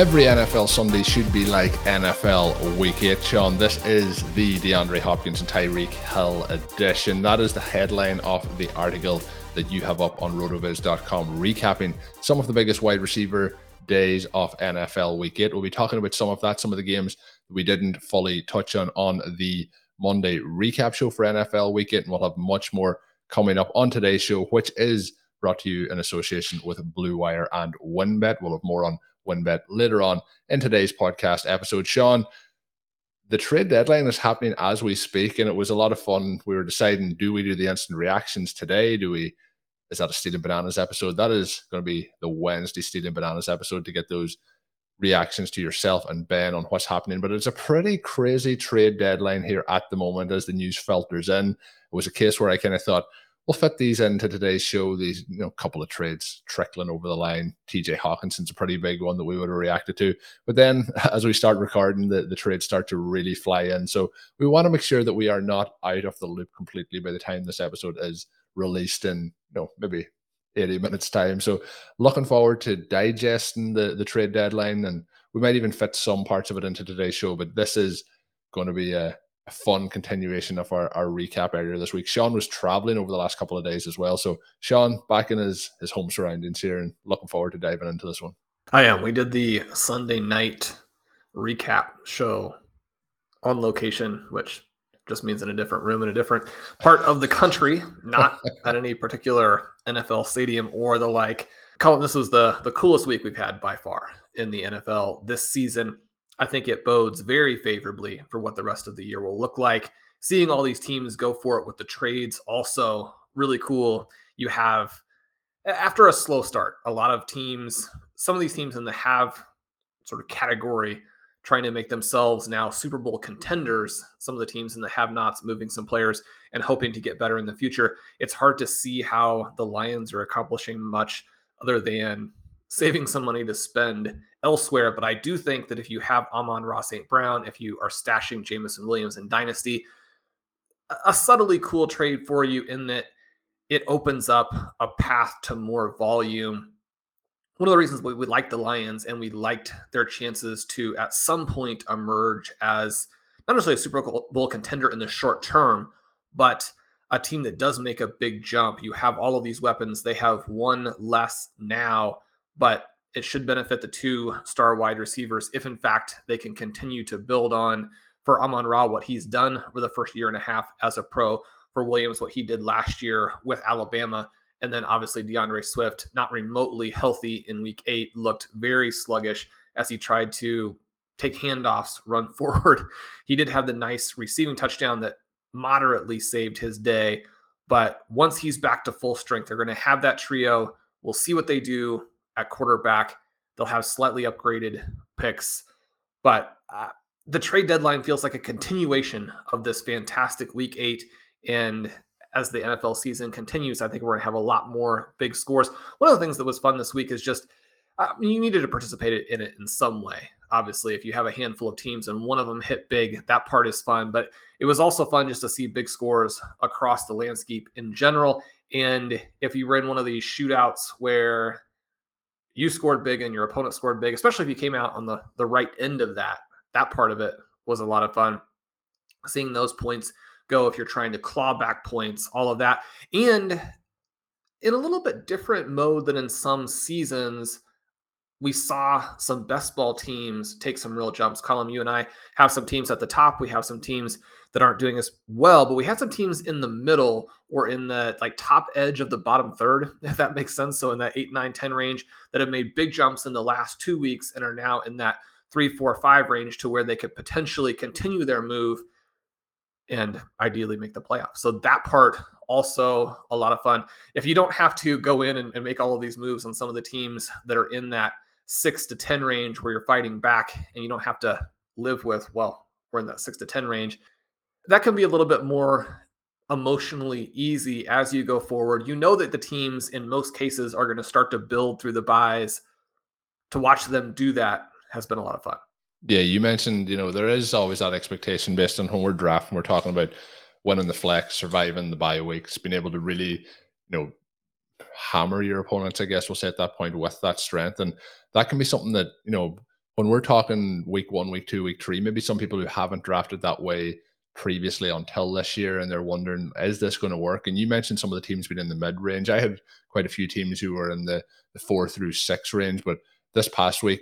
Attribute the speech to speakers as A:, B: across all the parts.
A: Every NFL Sunday should be like NFL Week 8, Shawn. This is the DeAndre Hopkins and Tyreek Hill edition. That is the headline of the article that you have up on rotoviz.com, recapping some of the biggest wide receiver days of NFL Week 8. We'll be talking about some of that, some of the games we didn't fully touch on on the Monday recap show for NFL Week 8, and we'll have much more coming up on today's show, which is brought to you in association with Blue Wire and WynnBET. We'll have more on WynnBET later on in today's podcast episode. Shawn, the trade deadline is happening as we speak, and it was a lot of fun. We were deciding do we do the instant reactions today? Do we is that a Stealing Bananas episode? That is going to be the Wednesday Stealing Bananas episode to get those reactions to yourself and Ben on what's happening. But it's a pretty crazy trade deadline here at the moment as the news filters in. It was a case where I kind of thought, we'll fit these into today's show. These you know couple of trades trickling over the line. TJ Hockenson's a pretty big one that we would have reacted to. But then as we start recording, the, the trades start to really fly in. So we want to make sure that we are not out of the loop completely by the time this episode is released in you know maybe 80 minutes time. So looking forward to digesting the, the trade deadline and we might even fit some parts of it into today's show, but this is going to be a, a fun continuation of our, our recap earlier this week. Shawn was traveling over the last couple of days as well. So Shawn back in his his home surroundings here and looking forward to diving into this one.
B: Oh, I am. We did the Sunday night recap show on location, which just means in a different room in a different part of the country, not at any particular NFL stadium or the like. Colm, this was the the coolest week we've had by far in the NFL this season. I think it bodes very favorably for what the rest of the year will look like. Seeing all these teams go for it with the trades, also really cool. You have after a slow start, a lot of teams, some of these teams in the have sort of category trying to make themselves now Super Bowl contenders. Some of the teams in the have nots moving some players and hoping to get better in the future. It's hard to see how the Lions are accomplishing much other than saving some money to spend elsewhere. But I do think that if you have Amon Ra St. Brown, if you are stashing Jameson Williams in Dynasty, a subtly cool trade for you in that it opens up a path to more volume one of the reasons we, we liked the Lions and we liked their chances to at some point emerge as not necessarily a Super Bowl contender in the short term, but a team that does make a big jump. You have all of these weapons. They have one less now, but it should benefit the two star wide receivers if, in fact, they can continue to build on for Amon Ra what he's done for the first year and a half as a pro, for Williams what he did last year with Alabama and then obviously D'Andre Swift, not remotely healthy in week eight, looked very sluggish as he tried to take handoffs, run forward. He did have the nice receiving touchdown that moderately saved his day. But once he's back to full strength, they're going to have that trio. We'll see what they do at quarterback. They'll have slightly upgraded picks. But uh, the trade deadline feels like a continuation of this fantastic week eight. And as the NFL season continues, I think we're going to have a lot more big scores. One of the things that was fun this week is just uh, you needed to participate in it in some way. obviously, if you have a handful of teams and one of them hit big, that part is fun. But it was also fun just to see big scores across the landscape in general. And if you were in one of these shootouts where you scored big and your opponent scored big, especially if you came out on the, the right end of that, that part of it was a lot of fun. Seeing those points go if you're trying to claw back points, all of that. And in a little bit different mode than in some seasons, we saw some best ball teams take some real jumps. Colm, you and I have some teams at the top. We have some teams that aren't doing as well, but we had some teams in the middle or in the like top edge of the bottom third, if that makes sense. So in that eight, nine, 10 range that have made big jumps in the last two weeks and are now in that three, four, five range to where they could potentially continue their move and ideally make the playoffs. So that part also a lot of fun. If you don't have to go in and, and make all of these moves on some of the teams that are in that six to 10 range where you're fighting back and you don't have to live with, well, we're in that six to 10 range. That can be a little bit more emotionally easy as you go forward. You know that the teams in most cases are going to start to build through the buys. To watch them do that has been a lot of fun.
A: Yeah, you mentioned, you know, there is always that expectation based on when we're drafting, we're talking about winning the flex, surviving the bye weeks, being able to really, you know, hammer your opponents, I guess we'll say at that point with that strength. And that can be something that, you know, when we're talking week one, week two, week three, maybe some people who haven't drafted that way previously until this year and they're wondering, is this going to work? And you mentioned some of the teams being in the mid range. I had quite a few teams who were in the, the four through six range, but this past week,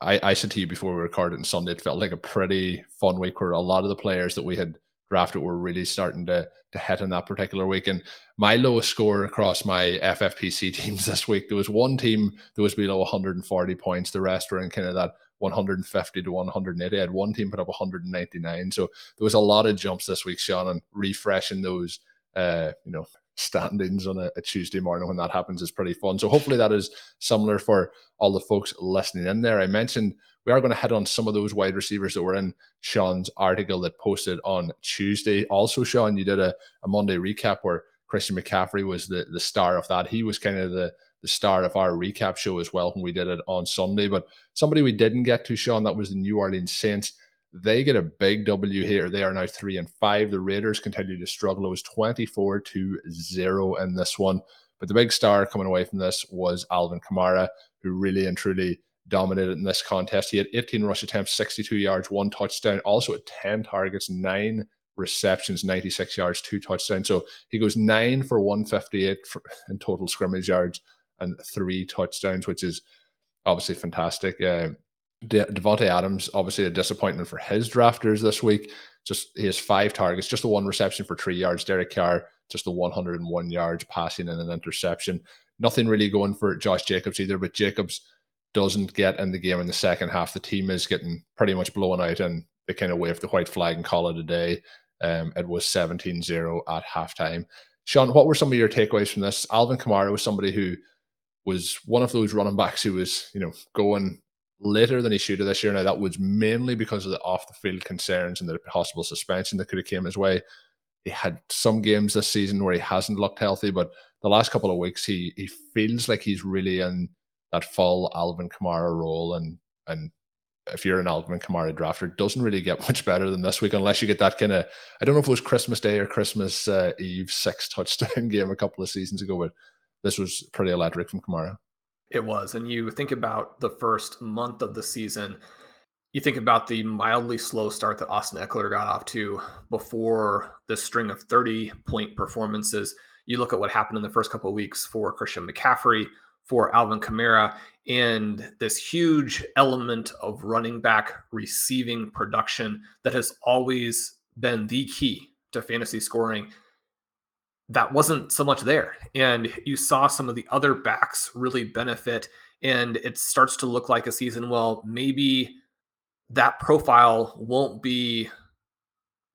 A: I, I said to you before we recorded on Sunday, it felt like a pretty fun week where a lot of the players that we had drafted were really starting to to hit in that particular week. And my lowest score across my FFPC teams this week, there was one team that was below 140 points. The rest were in kind of that 150 to 180. I had one team put up 199. So there was a lot of jumps this week, Shawn, and refreshing those uh, you know, standings on a, a, Tuesday morning when that happens is pretty fun. So hopefully that is similar for all the folks listening in there. I mentioned we are going to head on some of those wide receivers that were in Shawn's article that posted on Tuesday. Also, Shawn, you did a, a Monday recap where Christian McCaffrey was the, the star of that. He was kind of the, the star of our recap show as well when we did it on Sunday. But somebody we didn't get to, Shawn, that was the New Orleans Saints. They get a big W here. They are now three and five. The Raiders continue to struggle. It was 24 to zero in this one. But the big star coming away from this was Alvin Kamara, who really and truly dominated in this contest. He had 18 rush attempts, 62 yards, one touchdown, also at 10 targets, nine receptions, 96 yards, two touchdowns. So he goes nine for 158 for, in total scrimmage yards and three touchdowns, which is obviously fantastic. Uh, De- Davante Adams, obviously a disappointment for his drafters this week. Just he has five targets, just the one reception for three yards. Derek Carr, just the 101 yards passing and an interception. Nothing really going for Josh Jacobs either, but Jacobs doesn't get in the game in the second half. The team is getting pretty much blown out and they kind of wave the white flag and call it a day. Um, it was 17 0 at halftime. Shawn, what were some of your takeaways from this? Alvin Kamara was somebody who was one of those running backs who was, you know, going later than he should have this year. Now that was mainly because of the off the field concerns and the possible suspension that could have came his way. He had some games this season where he hasn't looked healthy, but the last couple of weeks he he feels like he's really in that full Alvin Kamara role and and if you're an Alvin Kamara drafter, doesn't really get much better than this week unless you get that kind of I don't know if it was Christmas Day or Christmas uh, Eve six touchdown game a couple of seasons ago, but this was pretty electric from Kamara.
B: It was. And you think about the first month of the season, you think about the mildly slow start that Austin Ekeler got off to before this string of 30 point performances. You look at what happened in the first couple of weeks for Christian McCaffrey, for Alvin Kamara, and this huge element of running back receiving production that has always been the key to fantasy scoring that wasn't so much there. And you saw some of the other backs really benefit. And it starts to look like a season, well, maybe that profile won't be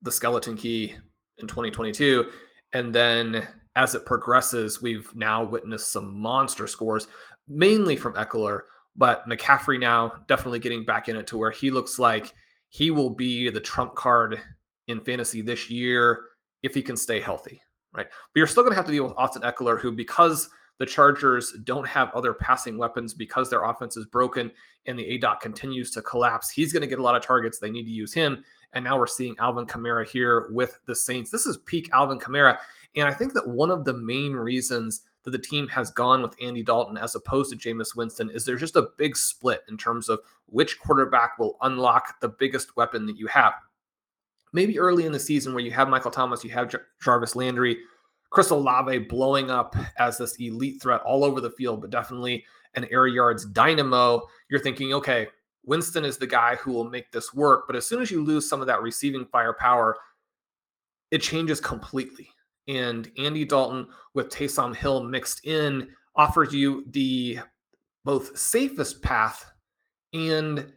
B: the skeleton key in 2022. And then as it progresses, we've now witnessed some monster scores, mainly from Ekeler, but McCaffrey now definitely getting back in it to where he looks like he will be the trump card in fantasy this year if he can stay healthy right? But you're still going to have to deal with Austin Ekeler, who, because the Chargers don't have other passing weapons because their offense is broken and the A dot continues to collapse. He's going to get a lot of targets. They need to use him. And now we're seeing Alvin Kamara here with the Saints. This is peak Alvin Kamara. And I think that one of the main reasons that the team has gone with Andy Dalton as opposed to Jameis Winston is there's just a big split in terms of which quarterback will unlock the biggest weapon that you have. Maybe early in the season where you have Michael Thomas, you have Jarvis Landry, Chris Olave blowing up as this elite threat all over the field, but definitely an air yards dynamo. You're thinking, okay, Winston is the guy who will make this work. But as soon as you lose some of that receiving firepower, it changes completely. And Andy Dalton with Taysom Hill mixed in offers you the both safest path and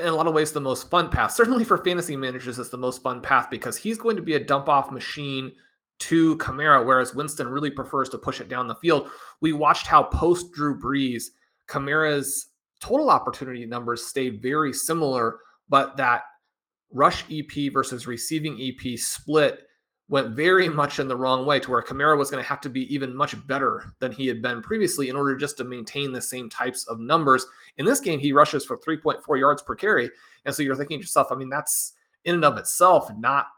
B: in a lot of ways the most fun path. Certainly for fantasy managers, it's the most fun path because he's going to be a dump off machine to Kamara, whereas Winston really prefers to push it down the field. We watched how post Drew Brees, Kamara's total opportunity numbers stayed very similar, but that rush EP versus receiving EP split went very much in the wrong way to where Kamara was going to have to be even much better than he had been previously in order just to maintain the same types of numbers. In this game, he rushes for 3.4 yards per carry. And so you're thinking to yourself, I mean, that's in and of itself not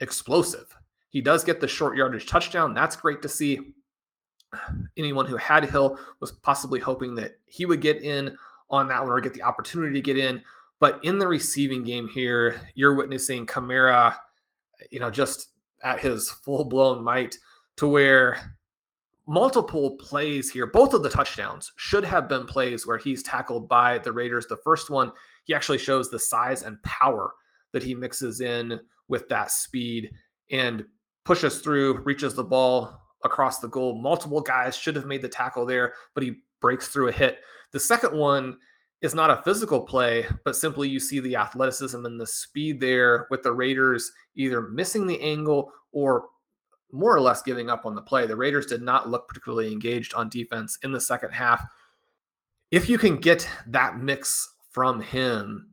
B: explosive. He does get the short yardage touchdown. That's great to see. Anyone who had Hill was possibly hoping that he would get in on that one or get the opportunity to get in. But in the receiving game here, you're witnessing Kamara, you know, just at his full blown might to where multiple plays here, both of the touchdowns should have been plays where he's tackled by the Raiders. The first one, he actually shows the size and power that he mixes in with that speed and pushes through, reaches the ball across the goal. Multiple guys should have made the tackle there, but he breaks through a hit. The second one is not a physical play, but simply you see the athleticism and the speed there with the Raiders either missing the angle or more or less giving up on the play. The Raiders did not look particularly engaged on defense in the second half. If you can get that mix from him,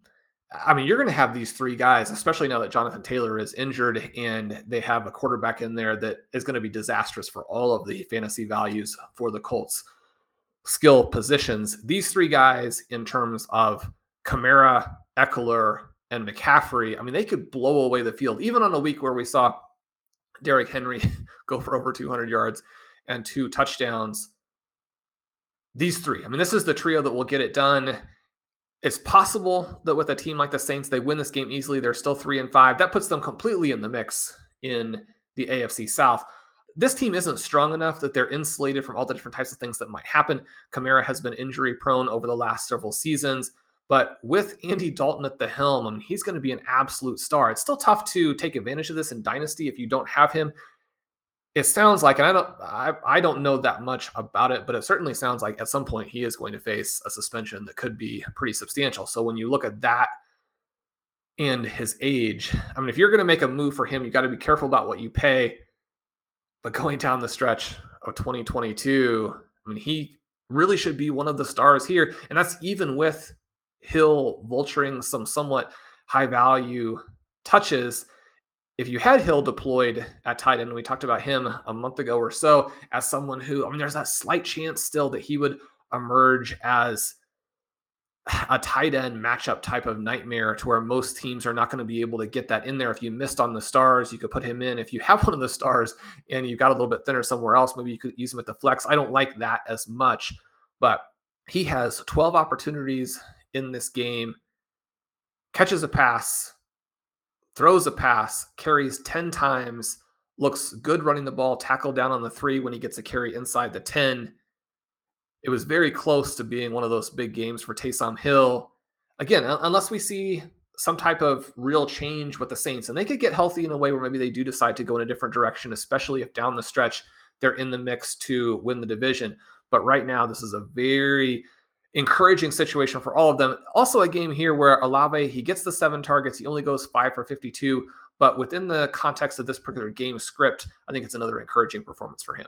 B: I mean, you're going to have these three guys, especially now that Jonathan Taylor is injured and they have a quarterback in there that is going to be disastrous for all of the fantasy values for the Colts skill positions. These three guys, in terms of Kamara, Ekeler, and McCaffrey, I mean, they could blow away the field, even on a week where we saw Derrick Henry go for over 200 yards and two touchdowns. These three, I mean, this is the trio that will get it done. It's possible that with a team like the Saints, they win this game easily. They're still three and five. That puts them completely in the mix in the AFC South this team isn't strong enough that they're insulated from all the different types of things that might happen. Kamara has been injury prone over the last several seasons, but with Andy Dalton at the helm, I mean, he's going to be an absolute star. It's still tough to take advantage of this in Dynasty if you don't have him. It sounds like, and I don't, I, I don't know that much about it, but it certainly sounds like at some point he is going to face a suspension that could be pretty substantial. So when you look at that and his age, I mean, if you're going to make a move for him, you got to be careful about what you pay but going down the stretch of 2022, I mean, he really should be one of the stars here. And that's even with Hill vulturing some somewhat high value touches. If you had Hill deployed at tight end, we talked about him a month ago or so as someone who, I mean, there's that slight chance still that he would emerge as a tight end matchup type of nightmare to where most teams are not going to be able to get that in there. If you missed on the stars, you could put him in. If you have one of the stars and you got a little bit thinner somewhere else, maybe you could use him at the flex. I don't like that as much, but he has 12 opportunities in this game, catches a pass, throws a pass, carries 10 times, looks good running the ball, tackle down on the three when he gets a carry inside the 10 it was very close to being one of those big games for Taysom Hill. Again, unless we see some type of real change with the Saints, and they could get healthy in a way where maybe they do decide to go in a different direction, especially if down the stretch they're in the mix to win the division. But right now, this is a very encouraging situation for all of them. Also, a game here where Olave he gets the seven targets, he only goes five for 52. But within the context of this particular game script, I think it's another encouraging performance for him.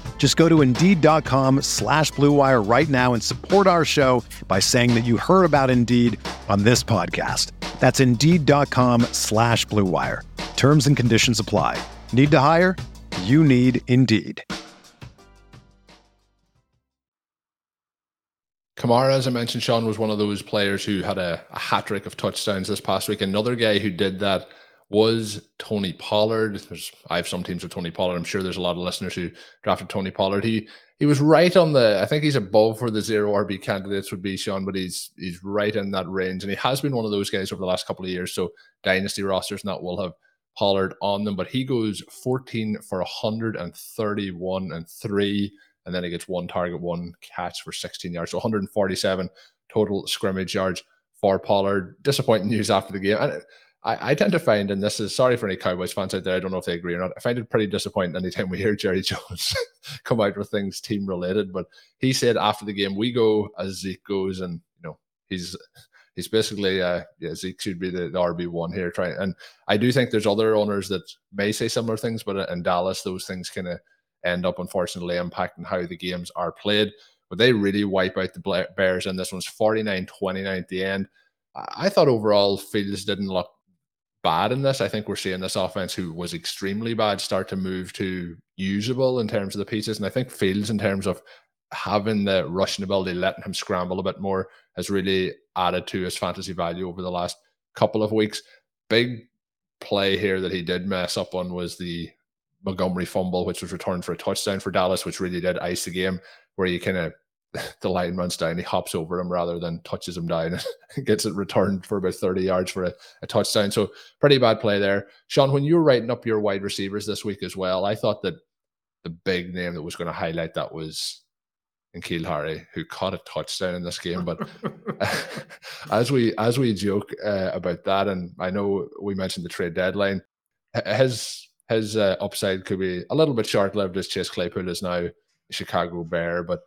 C: Just go to Indeed.com slash BlueWire right now and support our show by saying that you heard about Indeed on this podcast. That's Indeed.com slash BlueWire. Terms and conditions apply. Need to hire? You need Indeed.
A: Kamara, as I mentioned, Shawn, was one of those players who had a, a hat trick of touchdowns this past week. Another guy who did that was Tony Pollard. There's, I have some teams with Tony Pollard. I'm sure there's a lot of listeners who drafted Tony Pollard. He he was right on the. I think he's above where the zero RB candidates would be, Shawn, but he's he's right in that range, and he has been one of those guys over the last couple of years. So dynasty rosters not will have Pollard on them, but he goes 14 for 131 and three and then he gets one target, one catch for 16 yards. So 147 total scrimmage yards for Pollard. Disappointing news after the game. And I, I, tend to find, and this is sorry for any Cowboys fans out there, I don't know if they agree or not. I find it pretty disappointing anytime we hear Jerry Jones come out with things team related. But he said after the game, we go as Zeke goes, and you know, he's he's basically uh yeah, Zeke should be the, the RB one here. Trying and I do think there's other owners that may say similar things, but in Dallas, those things kind of end up unfortunately impacting how the games are played. But they really wipe out the Bears, and this one's 49 29 at the end. I thought overall Fields didn't look bad in this. I think we're seeing this offense, who was extremely bad, start to move to usable in terms of the pieces. And I think Fields, in terms of having the rushing ability, letting him scramble a bit more, has really added to his fantasy value over the last couple of weeks. Big play here that he did mess up on was the Montgomery fumble, which was returned for a touchdown for Dallas, which really did ice the game, where you kind of the line runs down, he hops over him rather than touches him down and gets it returned for about 30 yards for a, a, touchdown. So pretty bad play there. Shawn, when you were writing up your wide receivers this week as well, I thought that the big name that was going to highlight that was N'Keal Harry, who caught a touchdown in this game. But as we as we joke uh, about that, and I know we mentioned the trade deadline, his his uh, upside could be a little bit short lived as Chase Claypool is now Chicago Bear. But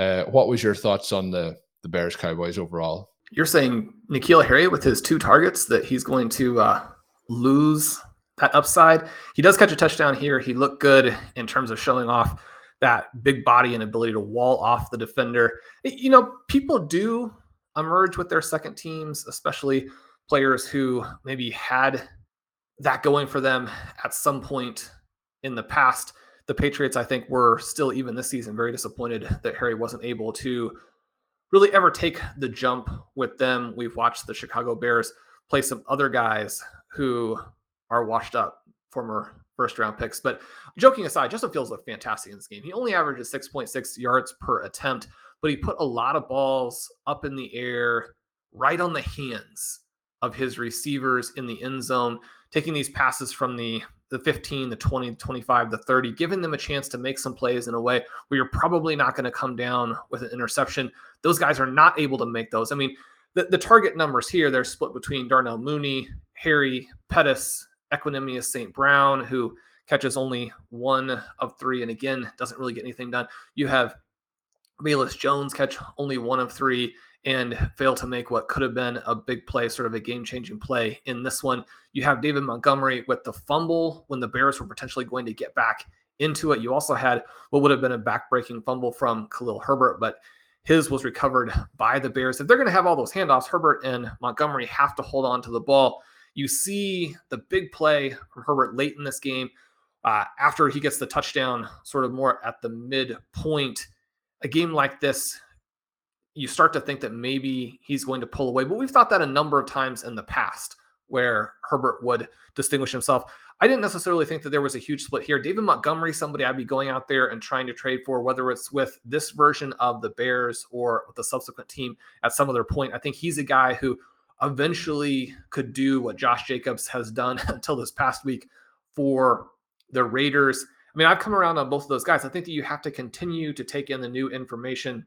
A: uh, what was your thoughts on the the Bears Cowboys overall?
B: You're saying N'Keal Harry with his two targets that he's going to uh, lose that upside. He does catch a touchdown here. He looked good in terms of showing off that big body and ability to wall off the defender. You know, people do emerge with their second teams, especially players who maybe had that going for them at some point in the past. The Patriots, I think, were still even this season very disappointed that Harry wasn't able to really ever take the jump with them. We've watched the Chicago Bears play some other guys who are washed up, former first round picks. But joking aside, Justin Fields looked fantastic in this game. He only averages 6.6 yards per attempt, but he put a lot of balls up in the air, right on the hands of his receivers in the end zone taking these passes from the the 15, the 20, the 25, the 30, giving them a chance to make some plays in a way where you're probably not going to come down with an interception. Those guys are not able to make those. I mean, the, the target numbers here, they're split between Darnell Mooney, Harry Pettis, Equanimeous St. Brown, who catches only one of three and again doesn't really get anything done. You have Velus Jones catch only one of three and fail to make what could have been a big play, sort of a game changing play in this one. You have David Montgomery with the fumble when the Bears were potentially going to get back into it. You also had what would have been a back-breaking fumble from Khalil Herbert, but his was recovered by the Bears. If they're going to have all those handoffs, Herbert and Montgomery have to hold on to the ball. You see the big play from Herbert late in this game uh, after he gets the touchdown, sort of more at the midpoint. A game like this, you start to think that maybe he's going to pull away. But we've thought that a number of times in the past where Herbert would distinguish himself. I didn't necessarily think that there was a huge split here. David Montgomery, somebody I'd be going out there and trying to trade for, whether it's with this version of the Bears or the subsequent team at some other point. I think he's a guy who eventually could do what Josh Jacobs has done until this past week for the Raiders. I mean, I've come around on both of those guys. I think that you have to continue to take in the new information.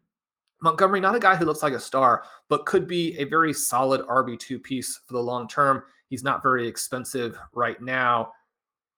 B: Montgomery, not a guy who looks like a star, but could be a very solid RB2 piece for the long term. He's not very expensive right now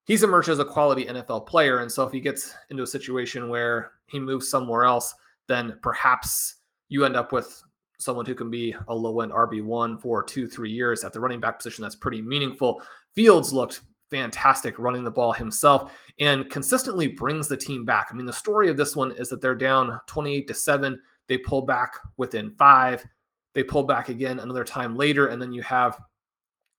B: he's emerged as a quality NFL player. And so if he gets into a situation where he moves somewhere else, then perhaps you end up with someone who can be a low end RB1 for two, three years at the running back position. That's pretty meaningful. Fields looked fantastic running the ball himself and consistently brings the team back. I mean, the story of this one is that they're down 28 to 7. They pull back within five. They pull back again another time later. And then you have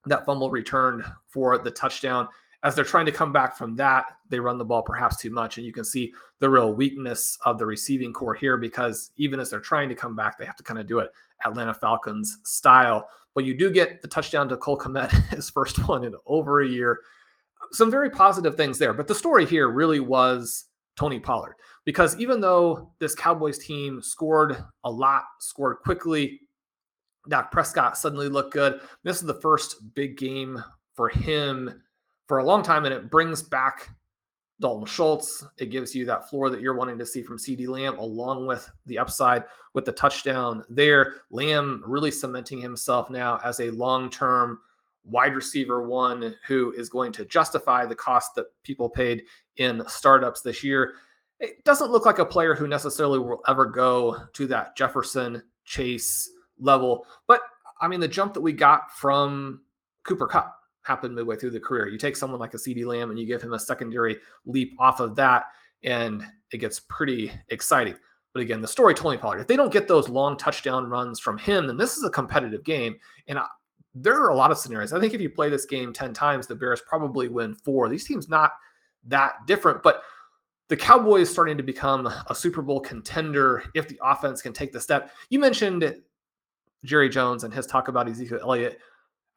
B: that fumble returned for the touchdown as they're trying to come back from that, they run the ball perhaps too much. And you can see the real weakness of the receiving corps here because even as they're trying to come back, they have to kind of do it Atlanta Falcons style. But you do get the touchdown to Cole Kmet, his first one in over a year. Some very positive things there. But the story here really was Tony Pollard because even though this Cowboys team scored a lot, scored quickly, Dak Prescott suddenly looked good. This is the first big game for him for a long time, and it brings back Dalton Schultz. It gives you that floor that you're wanting to see from CeeDee Lamb, along with the upside with the touchdown there. Lamb really cementing himself now as a long term wide receiver one who is going to justify the cost that people paid in startups this year. It doesn't look like a player who necessarily will ever go to that Jefferson Chase level, but I mean, the jump that we got from Cooper Kupp happened midway through the career. You take someone like a CeeDee Lamb and you give him a secondary leap off of that, and it gets pretty exciting. But again, the story Tony Pollard, if they don't get those long touchdown runs from him, then this is a competitive game. And I, there are a lot of scenarios. I think if you play this game 10 times, the Bears probably win four. These teams not that different, but the Cowboys starting to become a Super Bowl contender if the offense can take the step. You mentioned Jerry Jones and his talk about Ezekiel Elliott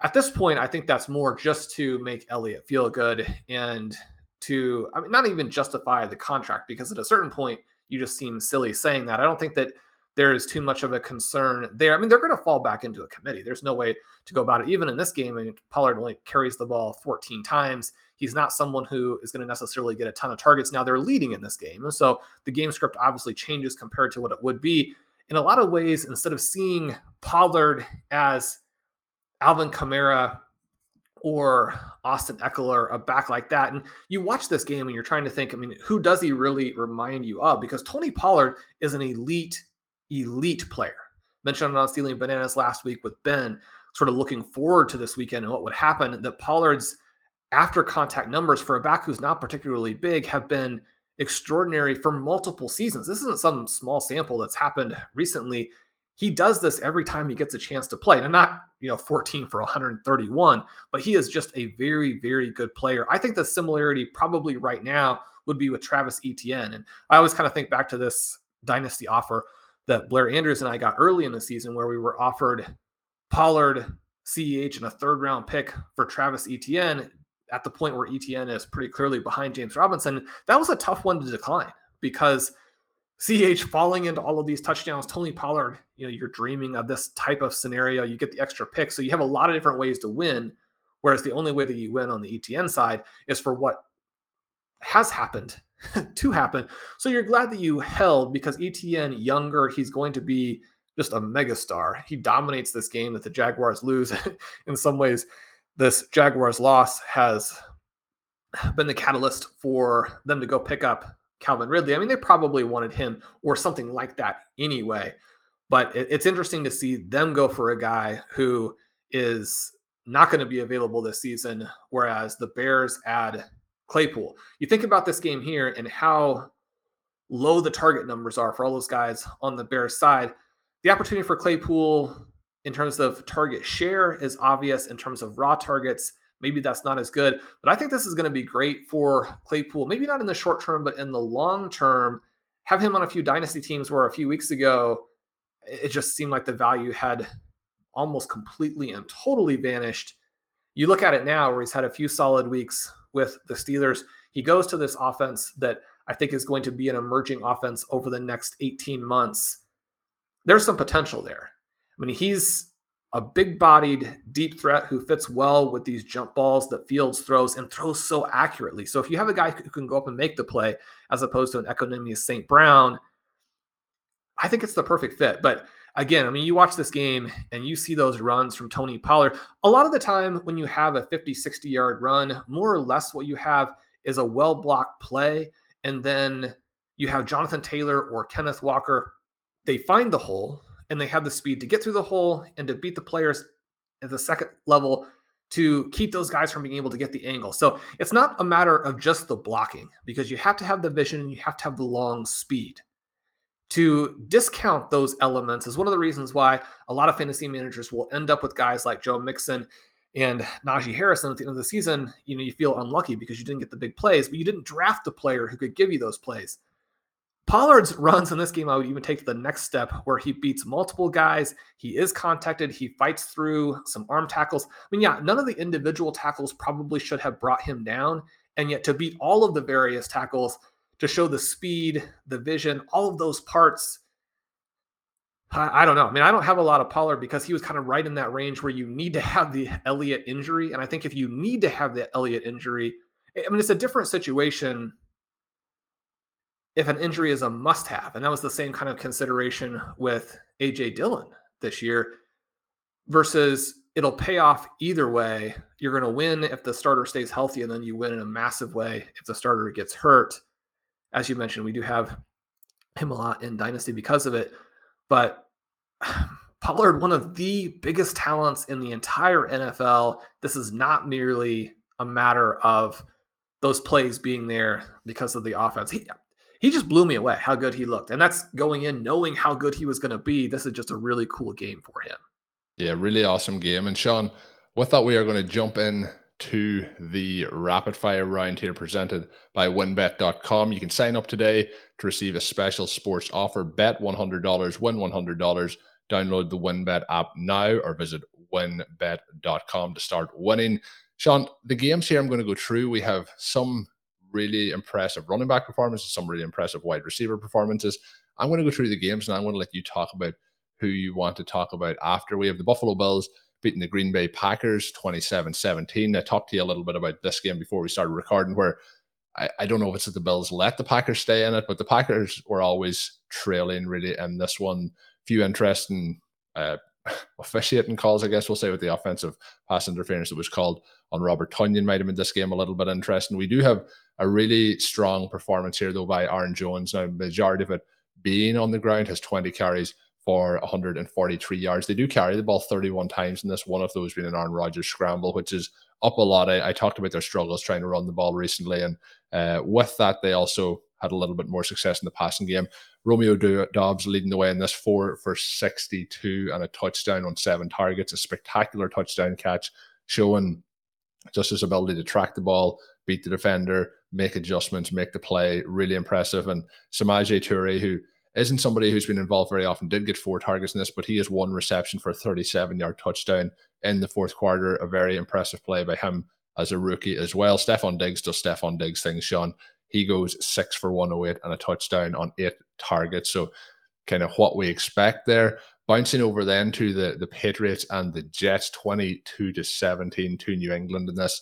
B: at this point, I think that's more just to make Elliott feel good and to, I mean, not even justify the contract because at a certain point, you just seem silly saying that. I don't think that there is too much of a concern there. I mean, they're going to fall back into a committee. There's no way to go about it. Even in this game, I mean, Pollard only carries the ball 14 times. He's not someone who is going to necessarily get a ton of targets. Now they're leading in this game. And so the game script obviously changes compared to what it would be. In a lot of ways, instead of seeing Pollard as Alvin Kamara or Austin Ekeler, a back like that. And you watch this game and you're trying to think, I mean, who does he really remind you of? Because Tony Pollard is an elite, elite player. Mentioned on Stealing Bananas last week with Ben, sort of looking forward to this weekend and what would happen. That Pollard's after contact numbers for a back who's not particularly big have been extraordinary for multiple seasons. This isn't some small sample that's happened recently he does this every time he gets a chance to play. And not, you know, 14 for 131, but he is just a very, very good player. I think the similarity probably right now would be with Travis Etienne. And I always kind of think back to this dynasty offer that Blair Andrews and I got early in the season where we were offered Pollard, CEH, and a third round pick for Travis Etienne at the point where Etienne is pretty clearly behind James Robinson. That was a tough one to decline because – CH falling into all of these touchdowns, Tony Pollard, you know, you're dreaming of this type of scenario. You get the extra pick. So you have a lot of different ways to win. Whereas the only way that you win on the Etienne side is for what has happened to happen. So you're glad that you held because Etienne, younger, he's going to be just a megastar. He dominates this game that the Jaguars lose. In some ways, this Jaguars loss has been the catalyst for them to go pick up Calvin Ridley. I mean, they probably wanted him or something like that anyway. But it, it's interesting to see them go for a guy who is not going to be available this season, whereas the Bears add Claypool. You think about this game here and how low the target numbers are for all those guys on the Bears side. The opportunity for Claypool in terms of target share is obvious. In terms of raw targets, maybe that's not as good. But I think this is going to be great for Claypool. Maybe not in the short term, but in the long term. Have him on a few dynasty teams where a few weeks ago it just seemed like the value had almost completely and totally vanished. You look at it now where he's had a few solid weeks with the Steelers. He goes to this offense that I think is going to be an emerging offense over the next 18 months. There's some potential there. I mean, he's a big bodied deep threat who fits well with these jump balls that Fields throws and throws so accurately. So if you have a guy who can go up and make the play as opposed to an Equanimeous St. Brown, I think it's the perfect fit. But again, I mean, you watch this game and you see those runs from Tony Pollard. A lot of the time, when you have a 50, 60 yard run, more or less what you have is a well blocked play. And then you have Jonathan Taylor or Kenneth Walker. They find the hole and they have the speed to get through the hole and to beat the players at the second level to keep those guys from being able to get the angle. So it's not a matter of just the blocking because you have to have the vision and you have to have the long speed to discount those elements is one of the reasons why a lot of fantasy managers will end up with guys like Joe Mixon and Najee Harrison at the end of the season. You know, you feel unlucky because you didn't get the big plays, but you didn't draft the player who could give you those plays. Pollard's runs in this game, I would even take the next step where he beats multiple guys. He is contacted. He fights through some arm tackles. I mean, yeah, none of the individual tackles probably should have brought him down. And yet to beat all of the various tackles, to show the speed, the vision, all of those parts. I, I, don't know. I mean, I don't have a lot of Pollard because he was kind of right in that range where you need to have the Elliott injury. And I think if you need to have the Elliott injury, I mean, it's a different situation if an injury is a must have. And that was the same kind of consideration with AJ Dillon this year versus it'll pay off either way. You're going to win if the starter stays healthy, and then you win in a massive way if the starter gets hurt as you mentioned, we do have him a lot in Dynasty because of it. But Pollard, one of the biggest talents in the entire NFL. This is not merely a matter of those plays being there because of the offense. He, he just blew me away how good he looked. And that's going in knowing how good he was going to be. This is just a really cool game for him.
A: Yeah, really awesome game. And Shawn, with that, we are going to jump in to the rapid fire round here presented by wynnbet.com. You can sign up today to receive a special sports offer. Bet $100, win $100. Download the WynnBET app now or visit wynnbet.com to start winning. Shawn, the games here I'm going to go through, we have some really impressive running back performances, some really impressive wide receiver performances. I'm going to go through the games and I'm going to let you talk about who you want to talk about after. We have the Buffalo Bills beating the Green Bay Packers 27 17. I talked to you a little bit about this game before we started recording, where I, I don't know if it's that the Bills let the Packers stay in it, but the Packers were always trailing really. And this one, few interesting uh, officiating calls, I guess we'll say, with the offensive pass interference that was called on Robert Tonyan might have made this game a little bit interesting. We do have a really strong performance here, though, by Aaron Jones. Now, majority of it being on the ground, has 20 carries, for 143 yards. They do carry the ball 31 times in this, one of those being an Aaron Rodgers scramble, which is up a lot. I, I talked about their struggles trying to run the ball recently, and uh, with that, they also had a little bit more success in the passing game. Romeo Doubs leading the way in this four for 62 and a touchdown on seven targets, a spectacular touchdown catch, showing just his ability to track the ball, beat the defender, make adjustments, make the play. Really impressive. And Samori Toure, who isn't somebody who's been involved very often, did get four targets in this, but he has one reception for a 37 yard touchdown in the fourth quarter. A very impressive play by him as a rookie as well. Stefon Diggs does Stefon Diggs things, Shawn. He goes six for 108 and a touchdown on eight targets. So, kind of what we expect there. Bouncing over then to the, the Patriots and the Jets, 22 to 17 to New England in this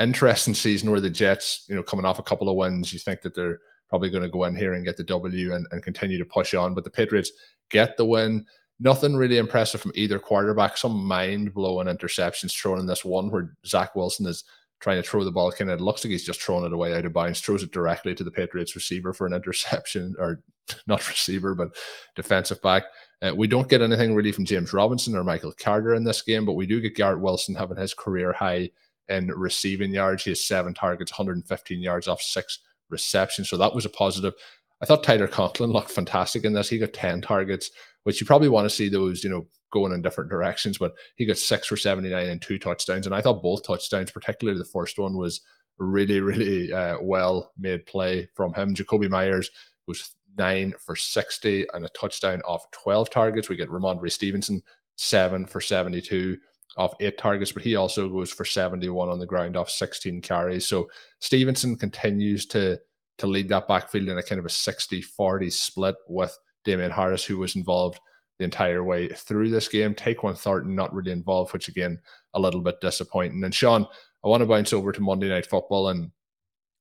A: interesting season where the Jets, you know, coming off a couple of wins, you think that they're probably going to go in here and get the W and, and continue to push on. But the Patriots get the win. Nothing really impressive from either quarterback. Some mind blowing interceptions thrown in this one where Zach Wilson is trying to throw the ball. Kind of looks like he's just throwing it away out of bounds, throws it directly to the Patriots receiver for an interception, or not receiver, but defensive back. Uh, we don't get anything really from James Robinson or Michael Carter in this game, but we do get Garrett Wilson having his career high in receiving yards. He has seven targets, 115 yards off six reception. So that was a positive. I thought Tyler Conklin looked fantastic in this. He got 10 targets, which you probably want to see those, you know, going in different directions, but he got six for 79 and two touchdowns. And I thought both touchdowns, particularly the first one, was really, really uh, well made play from him. Jakobi Meyers was nine for 60 and a touchdown off 12 targets. We get Rhamondre Stevenson, seven for 72 off eight targets, but he also goes for 71 on the ground off 16 carries. So Stevenson continues to to lead that backfield in a kind of a 60 40 split with Damien Harris, who was involved the entire way through this game. Tyquan Thornton not really involved, which again, a little bit disappointing. And Shawn, I want to bounce over to Monday Night Football. And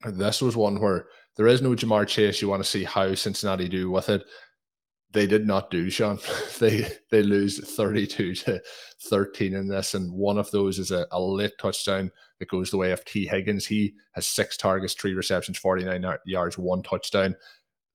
A: this was one where there is no Ja'Marr Chase. You want to see how Cincinnati do with it they did not do, Shawn. they they lose 32 to 13 in this, and one of those is a, a late touchdown that goes the way of Tee Higgins. He has six targets, three receptions, 49 yards, one touchdown.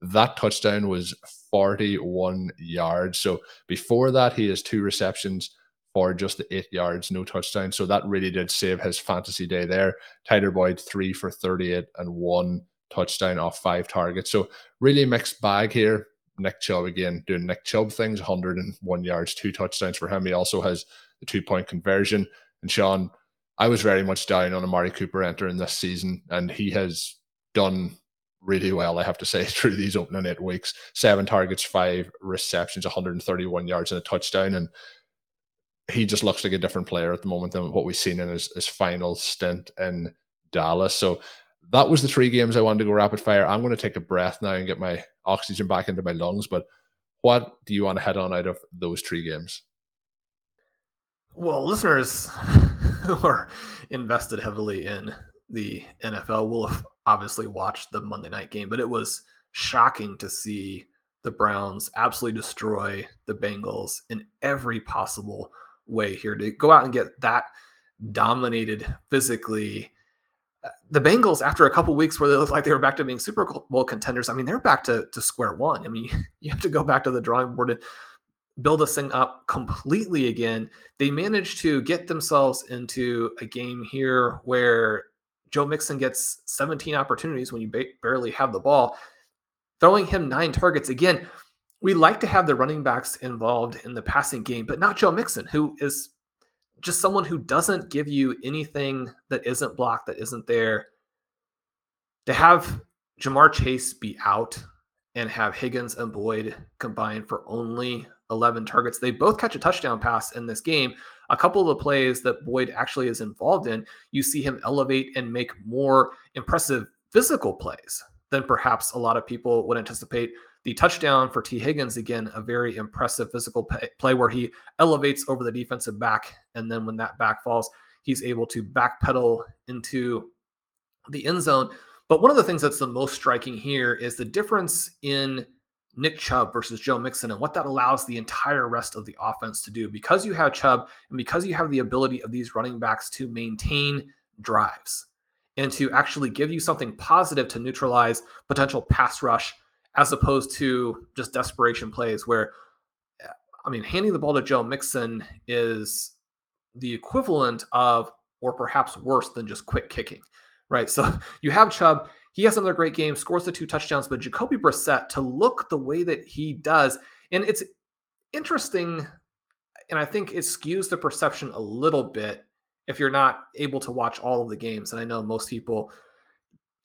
A: That touchdown was 41 yards. So before that, he has two receptions for just the eight yards, no touchdown. So that really did save his fantasy day there. Tyler Boyd, three for 38 and one touchdown off five targets. So really mixed bag here. Nick Chubb again doing Nick Chubb things, 101 yards, two touchdowns for him. He also has the two point conversion. And Shawn, I was very much down on Amari Cooper entering this season, and he has done really well, I have to say, through these opening eight weeks. Seven targets, five receptions, 131 yards, and a touchdown. And he just looks like a different player at the moment than what we've seen in his, his final stint in Dallas. So that was the three games I wanted to go rapid fire. I'm going to take a breath now and get my oxygen back into my lungs. But what do you want to head on out of those three games?
B: Well, listeners who are invested heavily in the NFL will have obviously watched the Monday night game, but it was shocking to see the Browns absolutely destroy the Bengals in every possible way here to go out and get that dominated physically the Bengals, after a couple weeks where they looked like they were back to being Super Bowl contenders, I mean, they're back to, to square one. I mean, you have to go back to the drawing board and build this thing up completely again. They managed to get themselves into a game here where Joe Mixon gets 17 opportunities when you ba- barely have the ball, throwing him nine targets. Again, we like to have the running backs involved in the passing game, but not Joe Mixon, who is just someone who doesn't give you anything that isn't blocked, that isn't there. To have Ja'Marr Chase be out and have Higgins and Boyd combined for only 11 targets. They both catch a touchdown pass in this game. A couple of the plays that Boyd actually is involved in, you see him elevate and make more impressive physical plays than perhaps a lot of people would anticipate. The touchdown for Tee Higgins, again, a very impressive physical play where he elevates over the defensive back. And then when that back falls, he's able to backpedal into the end zone. But one of the things that's the most striking here is the difference in Nick Chubb versus Joe Mixon and what that allows the entire rest of the offense to do. Because you have Chubb and because you have the ability of these running backs to maintain drives and to actually give you something positive to neutralize potential pass rush as opposed to just desperation plays where I mean handing the ball to Joe Mixon is the equivalent of or perhaps worse than just quick kicking. Right. So you have Chubb, he has another great game, scores the two touchdowns, but Jacoby Brissett to look the way that he does, and it's interesting, and I think it skews the perception a little bit if you're not able to watch all of the games. And I know most people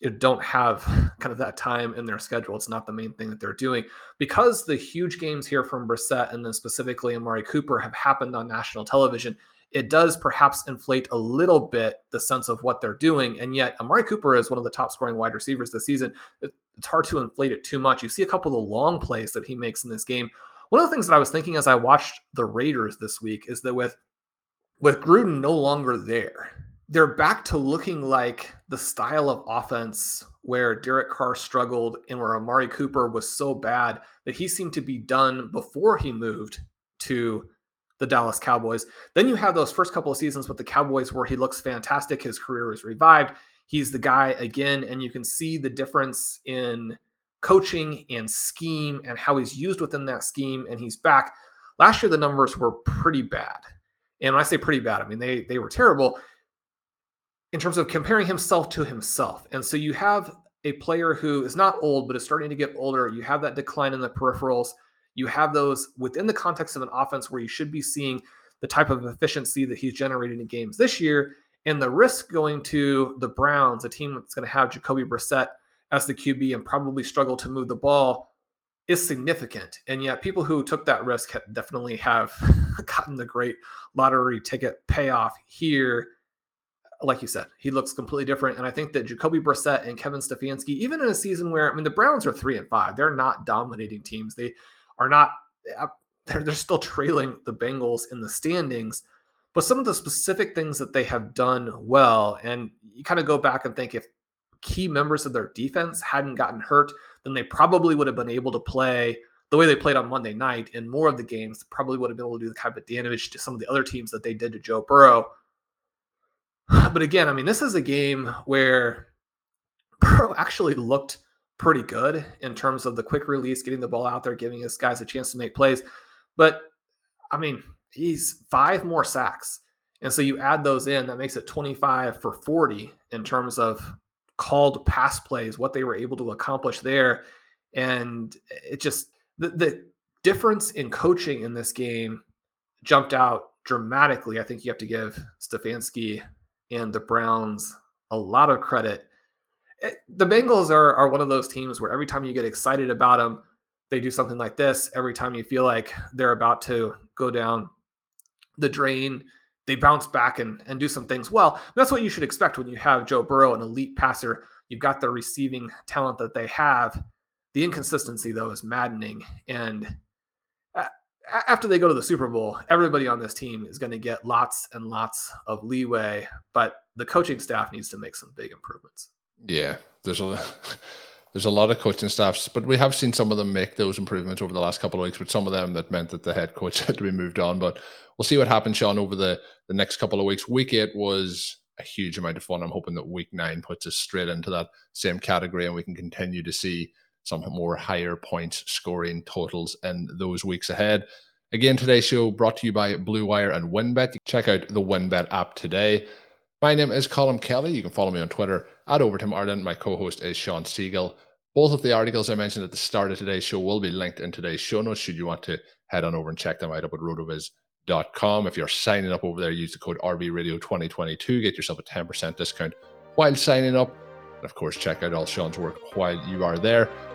B: don't have kind of that time in their schedule. It's not the main thing that they're doing because the huge games here from Brissett and then specifically Amari Cooper have happened on national television. It does perhaps inflate a little bit the sense of what they're doing. And yet, Amari Cooper is one of the top scoring wide receivers this season. It's hard to inflate it too much. You see a couple of the long plays that he makes in this game. One of the things that I was thinking as I watched the Raiders this week is that with with Gruden no longer there, they're back to looking like the style of offense where Derek Carr struggled and where Amari Cooper was so bad that he seemed to be done before he moved to the Dallas Cowboys. Then you have those first couple of seasons with the Cowboys where he looks fantastic. His career is revived. He's the guy again, and you can see the difference in coaching and scheme and how he's used within that scheme. And he's back. Last year, the numbers were pretty bad. And when I say pretty bad, I mean they they were terrible in terms of comparing himself to himself. And so you have a player who is not old, but is starting to get older. You have that decline in the peripherals. You have those within the context of an offense where you should be seeing the type of efficiency that he's generating in games this year. And the risk going to the Browns, a team that's going to have Jacoby Brissett as the QB and probably struggle to move the ball. is significant. And yet, people who took that risk definitely have gotten the great lottery ticket payoff here. Like you said, he looks completely different. And I think that Jacoby Brissett and Kevin Stefanski, even in a season where, I mean, the Browns are three and five, they're not dominating teams. They are not, uh, they're, they're still trailing the Bengals in the standings. But some of the specific things that they have done well, and you kind of go back and think if key members of their defense hadn't gotten hurt, then they probably would have been able to play the way they played on Monday night in more of the games. Probably would have been able to do the kind of damage to some of the other teams that they did to Joe Burrow. But again, I mean, this is a game where Burrow actually looked pretty good in terms of the quick release, getting the ball out there, giving his guys a chance to make plays. But I mean, he's five more sacks. And so you add those in, that makes it 25 for 40 in terms of called pass plays, what they were able to accomplish there. And it just, the, the difference in coaching in this game jumped out dramatically. I think you have to give Stefanski and the Browns a lot of credit. Eh, the Bengals are, are one of those teams where every time you get excited about them, they do something like this. Every time you feel like they're about to go down the drain, they bounce back and, and do some things well. That's what you should expect when you have Joe Burrow, an elite passer. You've got the receiving talent that they have. The inconsistency, though, is maddening. And after they go to the Super Bowl, everybody on this team is going to get lots and lots of leeway, but the coaching staff needs to make some big improvements.
A: Yeah, there's a there's a lot of coaching staffs, but we have seen some of them make those improvements over the last couple of weeks. But some of them that meant that the head coach had to be moved on. But we'll see what happens, Shawn, over the the next couple of weeks. Week eight was a huge amount of fun. I'm hoping that week nine puts us straight into that same category, and we can continue to see some more higher points scoring totals in those weeks ahead. Again, today's show brought to you by Blue Wire and WynnBET. Check out the WynnBET app today. My name is Colm Kelly. You can follow me on Twitter at Overtime Ireland. My co-host is Shawn Siegele. Both of the articles I mentioned at the start of today's show will be linked in today's show notes. Should you want to head on over and check them out up at rotoviz.com. If you're signing up over there, use the code RVRadio2022. Get yourself a 10% discount while signing up. And of course, check out all Shawn's work while you are there.